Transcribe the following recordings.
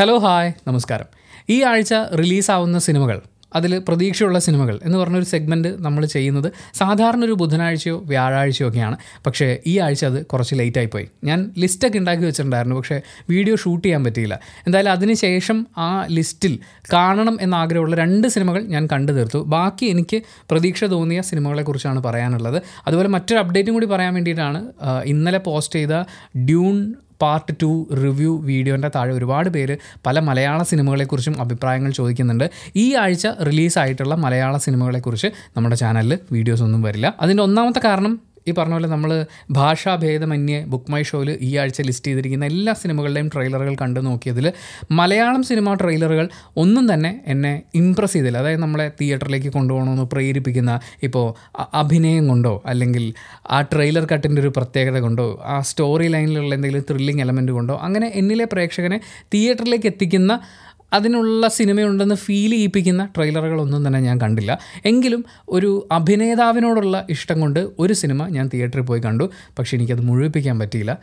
Hello hi നമസ്കാരം. ഈ ആഴ്ച റിലീസാവുന്ന സിനിമകൾ അതിൽ പ്രതീക്ഷയുള്ള സിനിമകൾ എന്ന് പറഞ്ഞൊരു സെഗ്മെന്റ് നമ്മൾ ചെയ്യുന്നത് സാധാരണ ഒരു ബുധനാഴ്ചയോ വ്യാഴാഴ്ചയോ ഒക്കെയാണ്. പക്ഷേ ഈ ആഴ്ച അത് കുറച്ച് ലേറ്റായി പോയി. ഞാൻ ലിസ്റ്റൊക്കെ ഉണ്ടാക്കി വെച്ചിട്ടുണ്ടായിരുന്നു. പക്ഷേ വീഡിയോ ഷൂട്ട് ചെയ്യാൻ പറ്റിയില്ല. എന്തായാലും അതിനുശേഷം ആ ലിസ്റ്റിൽ കാണണം എന്നാഗ്രഹമുള്ള രണ്ട് സിനിമകൾ ഞാൻ കണ്ടു തീർത്തു. ബാക്കി എനിക്ക് പ്രതീക്ഷ തോന്നിയ സിനിമകളെക്കുറിച്ചാണ് പറയാനുള്ളത്. അതുപോലെ മറ്റൊരു അപ്ഡേറ്റും കൂടി പറയാൻ വേണ്ടിയിട്ടാണ് ഇന്നലെ പോസ്റ്റ് ചെയ്ത ഡ്യൂൺ പാർട്ട് ടു റിവ്യൂ വീഡിയോന്റെ താഴെ ഒരുപാട് പേര് പല മലയാള സിനിമകളെക്കുറിച്ചും അഭിപ്രായങ്ങൾ ചോദിക്കുന്നുണ്ട്. ഈ ആഴ്ച റിലീസായിട്ടുള്ള മലയാള സിനിമകളെക്കുറിച്ച് നമ്മുടെ ചാനലിൽ വീഡിയോസ് ഒന്നും വരില്ല. അതിന്റെ ഒന്നാമത്തെ കാരണം ഈ പറഞ്ഞ പോലെ നമ്മൾ ഭാഷാഭേദമന്യേ ബുക്ക് മൈ ഷോയിൽ ഈ ആഴ്ച ലിസ്റ്റ് ചെയ്തിരിക്കുന്ന എല്ലാ സിനിമകളുടെയും ട്രെയിലറുകൾ കണ്ടു നോക്കിയതിൽ മലയാളം സിനിമ ട്രെയിലറുകൾ ഒന്നും തന്നെ എന്നെ ഇമ്പ്രസ് ചെയ്തില്ല. അതായത് നമ്മളെ തിയേറ്ററിലേക്ക് കൊണ്ടുപോകണമെന്ന് പ്രേരിപ്പിക്കുന്ന ഇപ്പോൾ അഭിനയം കൊണ്ടോ അല്ലെങ്കിൽ ആ ട്രെയിലർ കട്ടിന്റെ ഒരു പ്രത്യേകത കൊണ്ടോ ആ സ്റ്റോറി ലൈനിലുള്ള എന്തെങ്കിലും ത്രില്ലിംഗ് എലമെന്റ് കൊണ്ടോ അങ്ങനെ എന്നിലെ പ്രേക്ഷകനെ തിയേറ്ററിലേക്ക് എത്തിക്കുന്ന അതിനുള്ള സിനിമയുണ്ടെന്ന് ഫീൽ ചെയ്യിപ്പിക്കുന്ന ട്രെയിലറുകളൊന്നും തന്നെ ഞാൻ കണ്ടില്ല. എങ്കിലും ഒരു അഭിനേതാവിനോടുള്ള ഇഷ്ടം കൊണ്ട് ഒരു സിനിമ ഞാൻ തിയേറ്ററിൽ പോയി കണ്ടു. പക്ഷേ എനിക്കത് മുഴുവിപ്പിക്കാൻ പറ്റിയില്ല.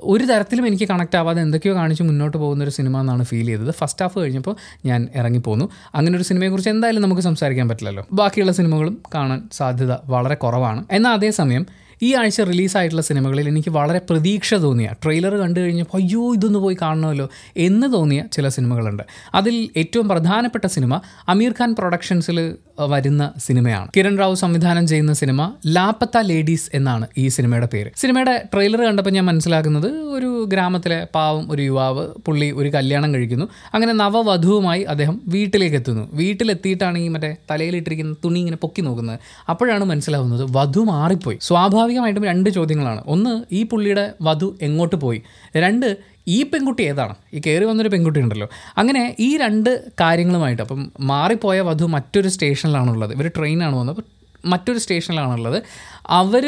ഒരു തരത്തിലും എനിക്ക് കണക്റ്റ് ആവാതെ എന്തൊക്കെയോ കാണിച്ച് മുന്നോട്ട് പോകുന്ന ഒരു സിനിമ എന്നാണ് ഫീൽ ചെയ്തത്. ഫസ്റ്റ് ഹാഫ് കഴിഞ്ഞപ്പോൾ ഞാൻ ഇറങ്ങിപ്പോന്നു. അങ്ങനെ ഒരു സിനിമയെക്കുറിച്ച് എന്തായാലും നമുക്ക് സംസാരിക്കാൻ പറ്റില്ലല്ലോ. ബാക്കിയുള്ള സിനിമകളും കാണാൻ സാധ്യത വളരെ കുറവാണ്. എന്നാൽ അതേസമയം ഈ ആഴ്ച റിലീസായിട്ടുള്ള സിനിമകളിൽ എനിക്ക് വളരെ പ്രതീക്ഷ തോന്നിയ ട്രെയിലർ കണ്ടു കഴിഞ്ഞപ്പോൾ അയ്യോ ഇതൊന്ന് പോയി കാണണമല്ലോ എന്ന് തോന്നിയ ചില സിനിമകളുണ്ട്. അതിൽ ഏറ്റവും പ്രധാനപ്പെട്ട സിനിമ അമീർ ഖാൻ പ്രൊഡക്ഷൻസിൽ വരുന്ന സിനിമയാണ്. കിരൺ റാവു സംവിധാനം ചെയ്യുന്ന സിനിമ ലാപ്പത്ത ലേഡീസ് എന്നാണ് ഈ സിനിമയുടെ പേര്. സിനിമയുടെ ട്രെയിലർ കണ്ടപ്പോൾ ഞാൻ മനസ്സിലാക്കുന്നത് ഒരു ഗ്രാമത്തിലെ പാവം ഒരു യുവാവ് പുള്ളി ഒരു കല്യാണം കഴിക്കുന്നു. അങ്ങനെ നവവധുവുമായി അദ്ദേഹം വീട്ടിലേക്ക് എത്തുന്നു വീട്ടിലെത്തിയിട്ടാണ് ഈ മറ്റേ തലയിലിട്ടിരിക്കുന്ന തുണി ഇങ്ങനെ പൊക്കി നോക്കുന്നത്. അപ്പോഴാണ് മനസ്സിലാവുന്നത് വധു മാറിപ്പോയി. സ്വാഭാവികമായിട്ടും രണ്ട് ചോദ്യങ്ങളാണ്. ഒന്ന് ഈ പുള്ളിയുടെ വധു എങ്ങോട്ട് പോയി? രണ്ട് ഈ പെൺകുട്ടി ഏതാണ്? ഈ കയറി വന്നൊരു പെൺകുട്ടി ഉണ്ടല്ലോ. അങ്ങനെ ഈ രണ്ട് കാര്യങ്ങളുമായിട്ട് അപ്പം മാറിപ്പോയ വധു മറ്റൊരു സ്റ്റേഷനിലാണുള്ളത്. ഇവർ ട്രെയിനാണ് വന്നത് മറ്റൊരു സ്റ്റേഷനിലാണുള്ളത്. അവർ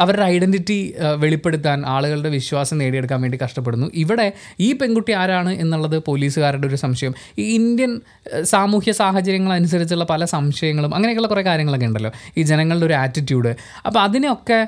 അവരുടെ ഐഡന്റിറ്റി വെളിപ്പെടുത്താൻ ആളുകളുടെ വിശ്വാസം നേടിയെടുക്കാൻ വേണ്ടി കഷ്ടപ്പെടുന്നു. ഇവിടെ ഈ പെൺകുട്ടി ആരാണ് എന്നുള്ളത് പോലീസുകാരുടെ ഒരു സംശയം. ഈ ഇന്ത്യൻ സാമൂഹ്യ സാഹചര്യങ്ങൾ അനുസരിച്ചുള്ള പല സംശയങ്ങളും അങ്ങനെയൊക്കെയുള്ള കുറേ കാര്യങ്ങളൊക്കെ ഉണ്ടല്ലോ. ഈ ജനങ്ങളുടെ ഒരു ആറ്റിറ്റ്യൂഡ് അപ്പോൾ അതിനെയൊക്കെ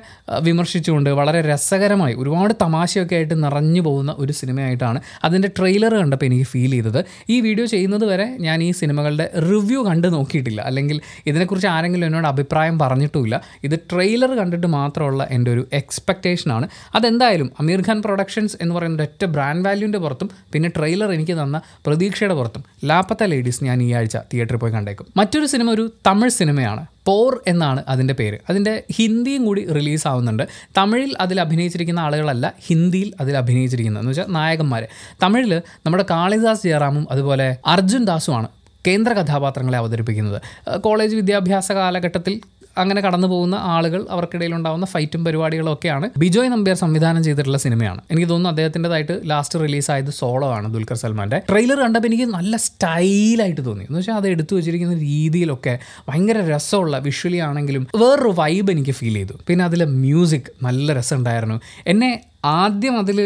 വിമർശിച്ചുകൊണ്ട് വളരെ രസകരമായി ഒരുപാട് തമാശയൊക്കെ ആയിട്ട് നിറഞ്ഞു പോകുന്ന ഒരു സിനിമയായിട്ടാണ് അതിന്റെ ട്രെയിലർ കണ്ടപ്പോൾ എനിക്ക് ഫീൽ ചെയ്തത്. ഈ വീഡിയോ ചെയ്യുന്നത് വരെ ഞാൻ ഈ സിനിമകളുടെ റിവ്യൂ കണ്ട് നോക്കിയിട്ടില്ല. അല്ലെങ്കിൽ ഇതിനെക്കുറിച്ച് ആരെങ്കിലും എന്നോട് അഭിപ്രായം പറഞ്ഞിട്ടുമില്ല. ഇത് ട്രെയിലർ കണ്ടിട്ട് മാത്രമുള്ള എന്റെ ഒരു എക്സ്പെക്റ്റേഷനാണ് അതെന്തായാലും അമീർ ഖാൻ പ്രൊഡക്ഷൻസ് എന്ന് പറയുന്ന ഒറ്റ ബ്രാൻഡ് വാല്യൂന്റെ പുറത്തും പിന്നെ ട്രെയിലർ എനിക്ക് തന്ന പ്രതീക്ഷയുടെ പുറത്തും ലാപ്പത്ത ലേഡീസ് ഞാൻ ഈ ആഴ്ച തിയേറ്ററിൽ പോയി കണ്ടേക്കും. മറ്റൊരു സിനിമ ഒരു തമിഴ് സിനിമയാണ് പോർ എന്നാണ് അതിന്റെ പേര്. അതിന്റെ ഹിന്ദിയും കൂടി റിലീസ് ആവുന്നുണ്ട്. തമിഴിൽ അതിൽ അഭിനയിച്ചിരിക്കുന്ന ആളുകളല്ല ഹിന്ദിയിൽ അതിൽ അഭിനയിച്ചിരിക്കുന്നത്. എന്ന് വെച്ചാൽ നായകന്മാർ തമിഴിൽ നമ്മുടെ കാളിദാസ് ജയറാമും അതുപോലെ അർജുൻ ദാസുമാണ് കേന്ദ്ര കഥാപാത്രങ്ങളെ അവതരിപ്പിക്കുന്നത്. കോളേജ് വിദ്യാഭ്യാസ കാലഘട്ടത്തിൽ അങ്ങനെ കടന്നു പോകുന്ന ആളുകൾ അവർക്കിടയിൽ ഉണ്ടാകുന്ന ഫൈറ്റും പരിപാടികളും ഒക്കെയാണ്. ബിജോയ് നമ്പ്യാർ സംവിധാനം ചെയ്തിട്ടുള്ള സിനിമയാണ്. എനിക്ക് തോന്നുന്നു അദ്ദേഹത്തിന്റെതായിട്ട് ലാസ്റ്റ് റിലീസായത് സോളോ ആണ് ദുൽഖർ സൽമാന്റെ. ട്രെയിലർ കണ്ടപ്പോൾ എനിക്ക് നല്ല സ്റ്റൈലായിട്ട് തോന്നി. എന്ന് വെച്ചാൽ അത് എടുത്തു വെച്ചിരിക്കുന്ന രീതിയിലൊക്കെ ഭയങ്കര രസമുള്ള വിഷ്വലി ആണെങ്കിലും വേറൊരു വൈബ് എനിക്ക് ഫീൽ ചെയ്തു. പിന്നെ അതിലെ മ്യൂസിക് നല്ല രസമുണ്ടായിരുന്നു. എന്നെ ആദ്യം അതിൽ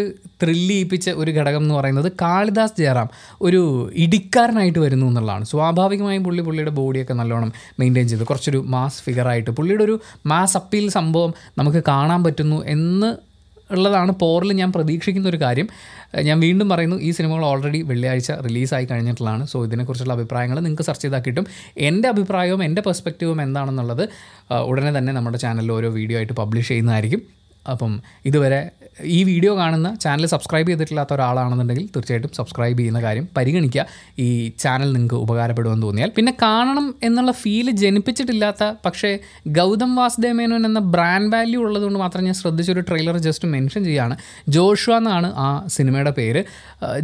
ത്രില്ലിയിപ്പിച്ച ഒരു ഘടകം എന്ന് പറയുന്നത് കാളിദാസ് ജയറാം ഒരു ഇടിക്കാരനായിട്ട് വരുന്നു എന്നുള്ളതാണ്. സ്വാഭാവികമായും പുള്ളി പുള്ളിയുടെ ബോഡിയൊക്കെ നല്ലോണം മെയിന്റെയിൻ ചെയ്ത്. കുറച്ചൊരു മാസ് ഫിഗറായിട്ട് പുള്ളിയുടെ ഒരു മാസ് അപ്പീൽ സംഭവം നമുക്ക് കാണാൻ പറ്റുന്നു എന്ന് ഉള്ളതാണ് പോറിൽ ഞാൻ പ്രതീക്ഷിക്കുന്ന ഒരു കാര്യം. ഞാൻ വീണ്ടും പറയുന്നു ഈ സിനിമകൾ ഓൾറെഡി വെള്ളിയാഴ്ച റിലീസായി കഴിഞ്ഞിട്ടുള്ളതാണ്. സോ ഇതിനെക്കുറിച്ചുള്ള അഭിപ്രായങ്ങൾ നിങ്ങൾക്ക് സെർച്ച് ചെയ്താൽ കിട്ടും. എന്റെ അഭിപ്രായവും എന്റെ പെർസ്പെക്റ്റീവും എന്താണെന്നുള്ളത് ഉടനെ തന്നെ നമ്മുടെ ചാനലിൽ ഓരോ വീഡിയോ ആയിട്ട് പബ്ലിഷ് ചെയ്യുന്നതായിരിക്കും. അപ്പം ഇതുവരെ ഈ വീഡിയോ കാണുന്ന ചാനൽ സബ്സ്ക്രൈബ് ചെയ്തിട്ടില്ലാത്ത ഒരാളാണെന്നുണ്ടെങ്കിൽ തീർച്ചയായിട്ടും സബ്സ്ക്രൈബ് ചെയ്യുന്ന കാര്യം പരിഗണിക്കുക. ഈ ചാനൽ നിങ്ങൾക്ക് ഉപകാരപ്പെടുമെന്ന് തോന്നിയാൽ. പിന്നെ കാണണം എന്നുള്ള ഫീൽ ജനിപ്പിച്ചിട്ടില്ലാത്ത പക്ഷേ ഗൗതം വാസുദേവ് മേനോൻ എന്ന ബ്രാൻഡ് വാല്യൂ ഉള്ളതുകൊണ്ട് മാത്രം ഞാൻ ശ്രദ്ധിച്ചൊരു ട്രെയിലർ ജസ്റ്റ് മെൻഷൻ ചെയ്യുകയാണ് ജോഷുവ എന്നാണ് ആ സിനിമയുടെ പേര്.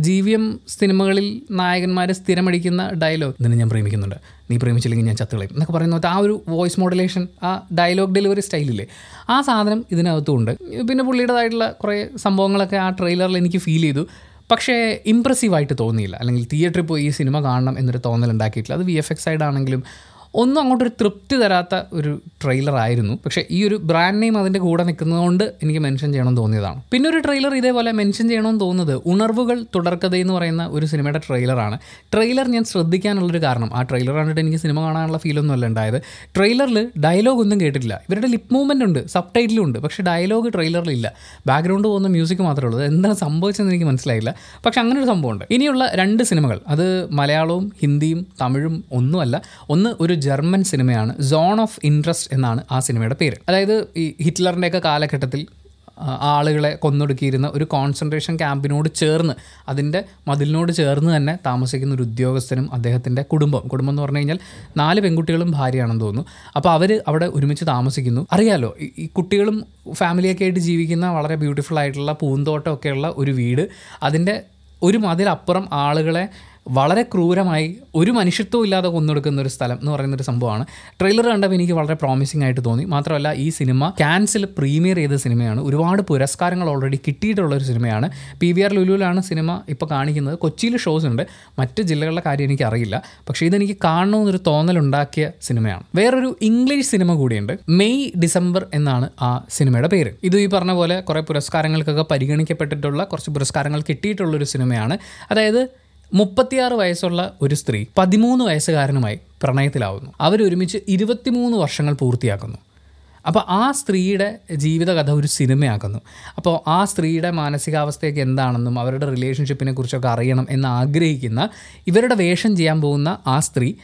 ജി വി എം സിനിമകളിൽ നായകന്മാർ സ്ഥിരമടിക്കുന്ന ഡയലോഗ് ഇതിന് ഞാൻ പ്രേമിക്കുന്നുണ്ട്. നീ പ്രേമിച്ചില്ലെങ്കിൽ ഞാൻ ചത്തുകളയും എന്നൊക്കെ പറയുന്ന ആ ഒരു വോയിസ് മോഡുലേഷൻ ആ ഡയലോഗ് ഡെലിവറി സ്റ്റൈലില്ലേ ആ സാധനം ഇതിനകത്തുമുണ്ട് പിന്നെ പുള്ളിയുടേതായിട്ടുള്ള കുറേ സംഭവങ്ങളൊക്കെ ആ ട്രെയിലറിൽ എനിക്ക് ഫീൽ ചെയ്തു. പക്ഷേ ഇമ്പ്രസീവായിട്ട് തോന്നിയില്ല. അല്ലെങ്കിൽ തിയേറ്ററിൽ പോയി ഈ സിനിമ കാണണം എന്നൊരു തോന്നൽ ഉണ്ടാക്കിയിട്ടില്ല അത് വി എഫ് എക്സ് ഒന്നും അങ്ങോട്ടൊരു തൃപ്തി തരാത്ത ഒരു ട്രെയിലർ ആയിരുന്നു. പക്ഷേ ഈ ഒരു ബ്രാൻഡ് നെയിം അതിന്റെ കൂടെ നിൽക്കുന്നതുകൊണ്ട് എനിക്ക് മെൻഷൻ ചെയ്യണമെന്ന് തോന്നിയതാണ്. പിന്നെ ഒരു ട്രെയിലർ ഇതേപോലെ മെൻഷൻ ചെയ്യണമെന്ന് തോന്നുന്നത് ഉണർവുകൾ തുടർക്കഥ എന്ന് പറയുന്ന ഒരു സിനിമയുടെ ട്രെയിലറാണ് ട്രെയിലർ ഞാൻ ശ്രദ്ധിക്കാനുള്ളൊരു കാരണം ആ ട്രെയിലർ കണ്ടിട്ട് എനിക്ക് സിനിമ കാണാനുള്ള ഫീലൊന്നും അല്ല ഉണ്ടായത്. ട്രെയിലറിൽ ഡയലോഗ് ഒന്നും കേട്ടിട്ടില്ല. ഇവരുടെ ലിപ് മൂവ്മെന്റ് ഉണ്ട് സബ് ടൈറ്റിലും ഉണ്ട്. പക്ഷേ ഡയലോഗ് ട്രെയിലറിലില്ല ബാക്ക്ഗ്രൗണ്ട് പോകുന്ന മ്യൂസിക് മാത്രമേ ഉള്ളൂ. എന്താണ് സംഭവിച്ചതെന്ന് എനിക്ക് മനസ്സിലായില്ല. പക്ഷേ അങ്ങനെ ഒരു സംഭവമുണ്ട്. ഇനിയുള്ള രണ്ട് സിനിമകൾ അത് മലയാളവും ഹിന്ദിയും തമിഴും ഒന്നുമല്ല. ഒന്ന് ഒരു ജർമ്മൻ സിനിമയാണ് സോൺ ഓഫ് ഇൻട്രസ്റ്റ് എന്നാണ് ആ സിനിമയുടെ പേര്. അതായത് ഈ ഹിറ്റ്ലറിന്റെയൊക്കെ കാലഘട്ടത്തിൽ ആളുകളെ കൊന്നൊടുക്കിയിരുന്ന ഒരു കോൺസെൻട്രേഷൻ ക്യാമ്പിനോട് ചേർന്ന് അതിന്റെ മതിലിനോട് ചേർന്ന് തന്നെ താമസിക്കുന്ന ഒരു ഉദ്യോഗസ്ഥനും അദ്ദേഹത്തിന്റെ കുടുംബം. കുടുംബം എന്ന് പറഞ്ഞു കഴിഞ്ഞാൽ നാല് പെൺകുട്ടികളും ഭാര്യയാണെന്ന് തോന്നുന്നു. അപ്പോൾ അവർ അവിടെ ഒരുമിച്ച് താമസിക്കുന്നു. അറിയാലോ ഈ കുട്ടികളും ഫാമിലിയൊക്കെ ആയിട്ട് ജീവിക്കുന്ന വളരെ ബ്യൂട്ടിഫുൾ ആയിട്ടുള്ള പൂന്തോട്ടമൊക്കെയുള്ള ഒരു വീട്. അതിന്റെ ഒരു മതിലപ്പുറം ആളുകളെ വളരെ ക്രൂരമായി ഒരു മനുഷ്യത്വം ഇല്ലാതെ കൊന്നെടുക്കുന്ന ഒരു സ്ഥലം എന്ന് പറയുന്ന ഒരു സംഭവമാണ്. ട്രെയിലർ കണ്ടപ്പോൾ എനിക്ക് വളരെ പ്രോമിസിംഗ് ആയിട്ട് തോന്നി. മാത്രമല്ല ഈ സിനിമ ക്യാൻസിൽ പ്രീമിയർ ചെയ്ത സിനിമയാണ്. ഒരുപാട് പുരസ്കാരങ്ങൾ ഓൾറെഡി കിട്ടിയിട്ടുള്ള ഒരു സിനിമയാണ്. പി വി ആർ ലുലുവിലാണ് സിനിമ ഇപ്പോൾ കാണിക്കുന്നത്. കൊച്ചിയിൽ ഷോസ് ഉണ്ട്. മറ്റ് ജില്ലകളിലെ കാര്യം എനിക്കറിയില്ല പക്ഷേ ഇതെനിക്ക് കാണണമെന്നൊരു തോന്നലുണ്ടാക്കിയ സിനിമയാണ്. വേറൊരു ഇംഗ്ലീഷ് സിനിമ കൂടിയുണ്ട്. മെയ് ഡിസംബർ എന്നാണ് ആ സിനിമയുടെ പേര്. ഇത് ഈ പറഞ്ഞ പോലെ കുറേ പുരസ്കാരങ്ങൾക്കൊക്കെ പരിഗണിക്കപ്പെട്ടിട്ടുള്ള കുറച്ച് പുരസ്കാരങ്ങൾ കിട്ടിയിട്ടുള്ള ഒരു സിനിമയാണ്. അതായത് മുപ്പത്തിയാറ് വയസ്സുള്ള ഒരു സ്ത്രീ പതിമൂന്ന് വയസ്സുകാരനുമായി പ്രണയത്തിലാവുന്നു. അവരൊരുമിച്ച് ഇരുപത്തിമൂന്ന് വർഷങ്ങൾ പൂർത്തിയാക്കുന്നു. അപ്പോൾ ആ സ്ത്രീയുടെ ജീവിതകഥ ഒരു സിനിമയാക്കുന്നു. അപ്പോൾ ആ സ്ത്രീയുടെ മാനസികാവസ്ഥയൊക്കെ എന്താണെന്നും അവരുടെ റിലേഷൻഷിപ്പിനെ കുറിച്ചൊക്കെ അറിയണം എന്ന് ആഗ്രഹിക്കുന്ന ഇവരുടെ വേഷം ചെയ്യാൻ പോകുന്ന ആ സ്ത്രീ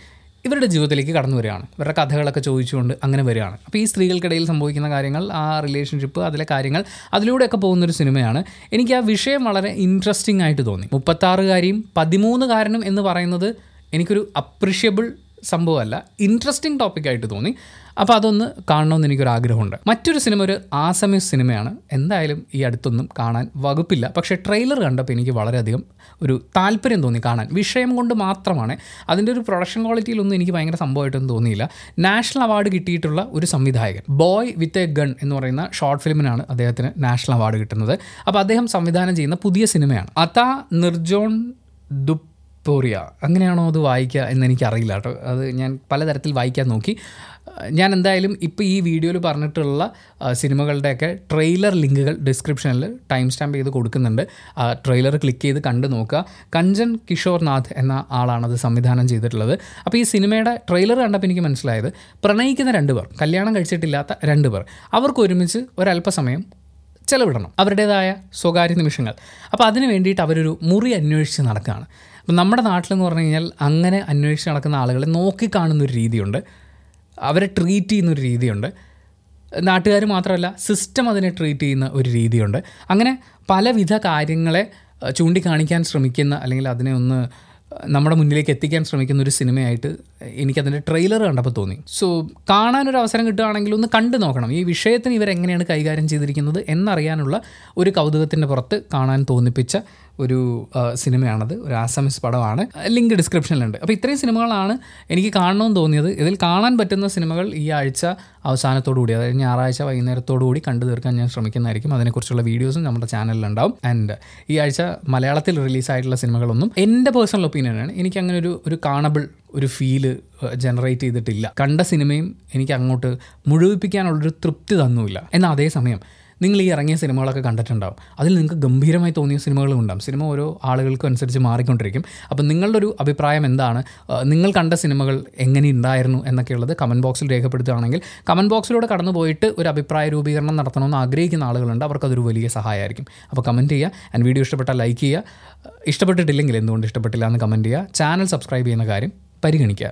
ഇവരുടെ ജീവിതത്തിലേക്ക് കടന്നു വരികയാണ്. ഇവരുടെ കഥകളൊക്കെ ചോദിച്ചുകൊണ്ട് അങ്ങനെ വരികയാണ്. അപ്പോൾ ഈ സ്ത്രീകൾക്കിടയിൽ സംഭവിക്കുന്ന കാര്യങ്ങൾ ആ റിലേഷൻഷിപ്പ് അതിലെ കാര്യങ്ങൾ അതിലൂടെയൊക്കെ പോകുന്നൊരു സിനിമയാണ്. എനിക്ക് ആ വിഷയം വളരെ ഇൻട്രസ്റ്റിംഗ് ആയിട്ട് തോന്നി. മുപ്പത്താറുകാരിയും പതിമൂന്നുകാരനും എന്ന് പറയുന്നത് എനിക്കൊരു അപ്രിഷ്യബിൾ സംഭവമല്ല. ഇൻട്രസ്റ്റിംഗ് ടോപ്പിക്കായിട്ട് തോന്നി. അപ്പോൾ അതൊന്ന് കാണണമെന്ന് എനിക്കൊരു ആഗ്രഹമുണ്ട്. മറ്റൊരു സിനിമ ഒരു ആസമി സിനിമയാണ്. എന്തായാലും ഈ അടുത്തൊന്നും കാണാൻ വകുപ്പില്ല. പക്ഷേ ട്രെയിലർ കണ്ടപ്പോൾ എനിക്ക് വളരെയധികം ഒരു താല്പര്യം തോന്നി കാണാൻ. വിഷയം കൊണ്ട് മാത്രമാണ്. അതിന്റെ ഒരു പ്രൊഡക്ഷൻ ക്വാളിറ്റിയിലൊന്നും എനിക്ക് ഭയങ്കര സംഭവമായിട്ടൊന്നും തോന്നിയില്ല. നാഷണൽ അവാർഡ് കിട്ടിയിട്ടുള്ള ഒരു സംവിധായകൻ ബോയ് വിത്ത് എ ഗൺ എന്ന് പറയുന്ന ഷോർട്ട് ഫിലിമിനാണ് അദ്ദേഹത്തിന് നാഷണൽ അവാർഡ് കിട്ടുന്നത്. അപ്പോൾ അദ്ദേഹം സംവിധാനം ചെയ്യുന്ന പുതിയ സിനിമയാണ്. അത നിർജോൺ ദുപ് പോറിയ അങ്ങനെയാണോ അത് വായിക്കുക എന്ന് എനിക്കറിയില്ല കേട്ടോ. അത് ഞാൻ പലതരത്തിൽ വായിക്കാൻ നോക്കി. ഞാൻ എന്തായാലും ഇപ്പോൾ ഈ വീഡിയോയിൽ പറഞ്ഞിട്ടുള്ള സിനിമകളുടെയൊക്കെ ട്രെയിലർ ലിങ്കുകൾ ഡിസ്ക്രിപ്ഷനിൽ ടൈം സ്റ്റാമ്പ് ചെയ്ത് കൊടുക്കുന്നുണ്ട്. ആ ട്രെയിലർ ക്ലിക്ക് ചെയ്ത് കണ്ടു നോക്കുക. കഞ്ചൻ കിഷോർനാഥ് എന്ന ആളാണ് അത് സംവിധാനം ചെയ്തിട്ടുള്ളത്. അപ്പോൾ ഈ സിനിമയുടെ ട്രെയിലർ കണ്ടപ്പോൾ എനിക്ക് മനസ്സിലായത് പ്രണയിക്കുന്ന രണ്ട് പേർ കല്യാണം കഴിച്ചിട്ടില്ലാത്ത രണ്ട് പേർ അവർക്ക് ഒരുമിച്ച് ഒരല്പസമയം ചെലവിടണം. അവരുടേതായ സ്വകാര്യ നിമിഷങ്ങൾ. അപ്പോൾ അതിന് വേണ്ടിയിട്ട് അവരൊരു മുറി അന്വേഷിച്ച് നടക്കുകയാണ്. അപ്പം നമ്മുടെ നാട്ടിലെന്ന് പറഞ്ഞു കഴിഞ്ഞാൽ അങ്ങനെ അന്വേഷിച്ച് നടക്കുന്ന ആളുകളെ നോക്കിക്കാണുന്ന ഒരു രീതിയുണ്ട്. അവരെ ട്രീറ്റ് ചെയ്യുന്ന ഒരു രീതിയുണ്ട്. നാട്ടുകാർ മാത്രമല്ല സിസ്റ്റം അതിനെ ട്രീറ്റ് ചെയ്യുന്ന ഒരു രീതിയുണ്ട്. അങ്ങനെ പലവിധ കാര്യങ്ങളെ ചൂണ്ടിക്കാണിക്കാൻ ശ്രമിക്കുന്ന അല്ലെങ്കിൽ അതിനെ ഒന്ന് നമ്മുടെ മുന്നിലേക്ക് എത്തിക്കാൻ ശ്രമിക്കുന്ന ഒരു സിനിമയായിട്ട് എനിക്കതിന്റെ ട്രെയിലർ കണ്ടപ്പോൾ തോന്നി. സോ കാണാനൊരു അവസരം കിട്ടുകയാണെങ്കിൽ ഒന്ന് കണ്ടു നോക്കണം. ഈ വിഷയത്തിന് ഇവരെങ്ങനെയാണ് കൈകാര്യം ചെയ്തിരിക്കുന്നത് എന്നറിയാനുള്ള ഒരു കൗതുകത്തിന്റെ പുറത്ത് കാണാൻ തോന്നിപ്പിച്ച ഒരു സിനിമയാണത്. ഒരു ആസാമിസ് പടമാണ്. ലിങ്ക് ഡിസ്ക്രിപ്ഷനിലുണ്ട്. അപ്പോൾ ഇത്രയും സിനിമകളാണ് എനിക്ക് കാണണമെന്ന് തോന്നിയത്. ഇതിൽ കാണാൻ പറ്റുന്ന സിനിമകൾ ഈ ആഴ്ച അവസാനത്തോടു കൂടി അതായത് ഞായറാഴ്ച വൈകുന്നേരത്തോടു കൂടി കണ്ടു തീർക്കാൻ ഞാൻ ശ്രമിക്കുന്നതായിരിക്കും. അതിനെക്കുറിച്ചുള്ള വീഡിയോസും നമ്മുടെ ചാനലിലുണ്ടാവും. ആൻഡ് ഈ ആഴ്ച മലയാളത്തിൽ റിലീസായിട്ടുള്ള സിനിമകളൊന്നും എന്റെ പേഴ്സണൽ ഒപ്പീനിയനാണ്. എനിക്ക് അങ്ങനെ ഒരു ഒരു കാണബിൾ ഒരു ഫീൽ ജനറേറ്റ് ചെയ്തിട്ടില്ല. കണ്ട സിനിമയും എനിക്ക് അങ്ങോട്ട് മുഴുവിപ്പിക്കാനുള്ളൊരു തൃപ്തി തന്നുമില്ല. എന്നാൽ അതേസമയം നിങ്ങൾ ഈ ഇറങ്ങിയ സിനിമകളൊക്കെ കണ്ടിട്ടുണ്ടാവും. അതിൽ നിങ്ങൾക്ക് ഗംഭീരമായി തോന്നിയ സിനിമകളും ഉണ്ടാവും. സിനിമ ഓരോ ആളുകൾക്കും അനുസരിച്ച് മാറിക്കൊണ്ടിരിക്കും. അപ്പം നിങ്ങളുടെ ഒരു അഭിപ്രായം എന്താണ്? നിങ്ങൾ കണ്ട സിനിമകൾ എങ്ങനെ ഉണ്ടായിരുന്നു എന്നൊക്കെയുള്ളത് കമന്റ് ബോക്സിൽ രേഖപ്പെടുത്തുകയാണെങ്കിൽ കമന്റ് ബോക്സിലൂടെ കടന്നു പോയിട്ട് ഒരു അഭിപ്രായ രൂപീകരണം നടത്തണമെന്ന് ആഗ്രഹിക്കുന്ന ആളുകളുണ്ട്. അവർക്കതൊരു വലിയ സഹായമായിരിക്കും. അപ്പോൾ കമന്റ് ചെയ്യുക. ആൻഡ് വീഡിയോ ഇഷ്ടപ്പെട്ടാൽ ലൈക്ക് ചെയ്യുക. ഇഷ്ടപ്പെട്ടിട്ടില്ലെങ്കിൽ എന്തുകൊണ്ട് ഇഷ്ടപ്പെട്ടില്ല എന്ന് കമന്റ് ചെയ്യുക. ചാനൽ സബ്സ്ക്രൈബ് ചെയ്യുന്ന കാര്യം പരിഗണിക്കുക.